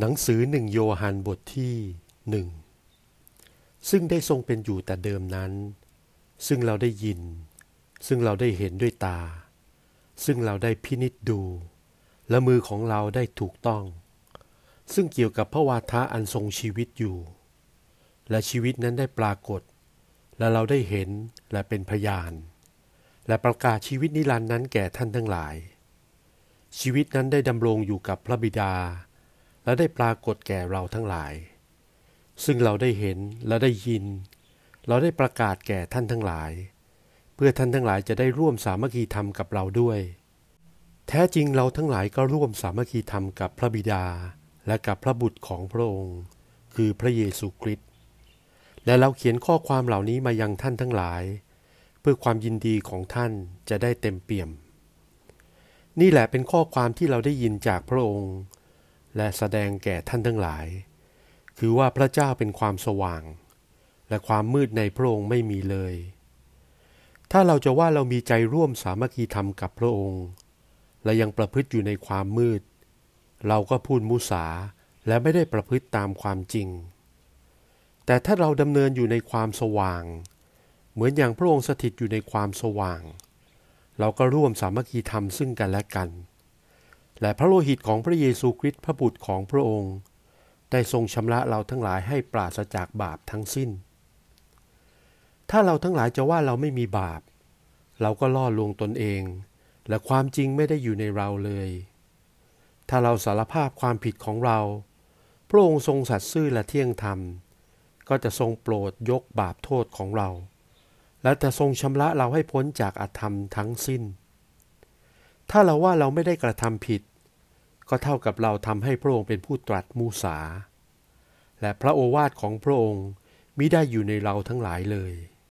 หนังสือหนึ่งโยฮันบทที่หนึ่งซึ่งได้ทรงเป็นอยู่แต่เดิมนั้น ซึ่งเราได้ยิน ซึ่งเราได้เห็นด้วยตา ซึ่งเราได้พินิจดู และมือของเราได้ถูกต้อง ซึ่งเกี่ยวกับพระวาทะอันทรงชีวิตอยู่ และชีวิตนั้นได้ปรากฏ และเราได้เห็นและเป็นพยาน และประกาศชีวิตนิรันดร์นั้นแก่ท่านทั้งหลาย ชีวิตนั้นได้ดำรงอยู่กับพระบิดา และได้ปรากฏแก่เราทั้งหลาย ซึ่งเราได้เห็นและได้ยิน เราได้ประกาศแก่ท่านทั้งหลาย เพื่อท่านทั้งหลายจะได้ร่วมสามัคคีธรรมกับเราด้วย แท้จริงเราทั้งหลายก็ร่วมสามัคคีธรรมกับพระบิดาและกับพระบุตรของพระองค์ คือพระเยซูคริสต์และเราเขียนข้อความเหล่านี้มายังท่านทั้งหลาย เพื่อความยินดีของท่านจะได้เต็มเปี่ยม นี่แหละเป็นข้อความที่เราได้ยินจากพระองค์ และแสดงแก่ท่านทั้งหลาย คือว่าพระเจ้าเป็นความสว่าง และความมืดในพระองค์ไม่มีเลย ถ้าเราจะว่าเรามีใจร่วมสามัคคีธรรมกับพระองค์ และยังประพฤติอยู่ในความมืด เราก็พูดมุสาและไม่ได้ประพฤติตามความจริง แต่ถ้าเราดำเนินอยู่ในความสว่าง เหมือนอย่างพระองค์สถิตอยู่ในความสว่าง เราก็ร่วมสามัคคีธรรมซึ่งกันและกัน และพระโลหิตของพระเยซูคริสต์พระบุตรของพระองค์ ได้ทรงชำระเราทั้งหลายให้ปราศจากบาปทั้งสิ้น ถ้าเราทั้งหลายจะว่าเราไม่มีบาป เราก็ล่อลวงตนเอง และความจริงไม่ได้อยู่ในเราเลย ถ้าเราสารภาพความผิดของเรา พระองค์ทรงสัตย์ซื่อและเที่ยงธรรม ก็จะทรงโปรดยกบาปโทษของเราและจะทรงชำระเราให้พ้นจากอธรรมทั้งสิ้น ถ้าเราว่าเราไม่ได้กระทำผิด ก็เท่ากับเราทำให้พระองค์เป็นผู้ตรัสมูสา และพระโอวาทของพระองค์มิได้อยู่ในเราทั้งหลายเลย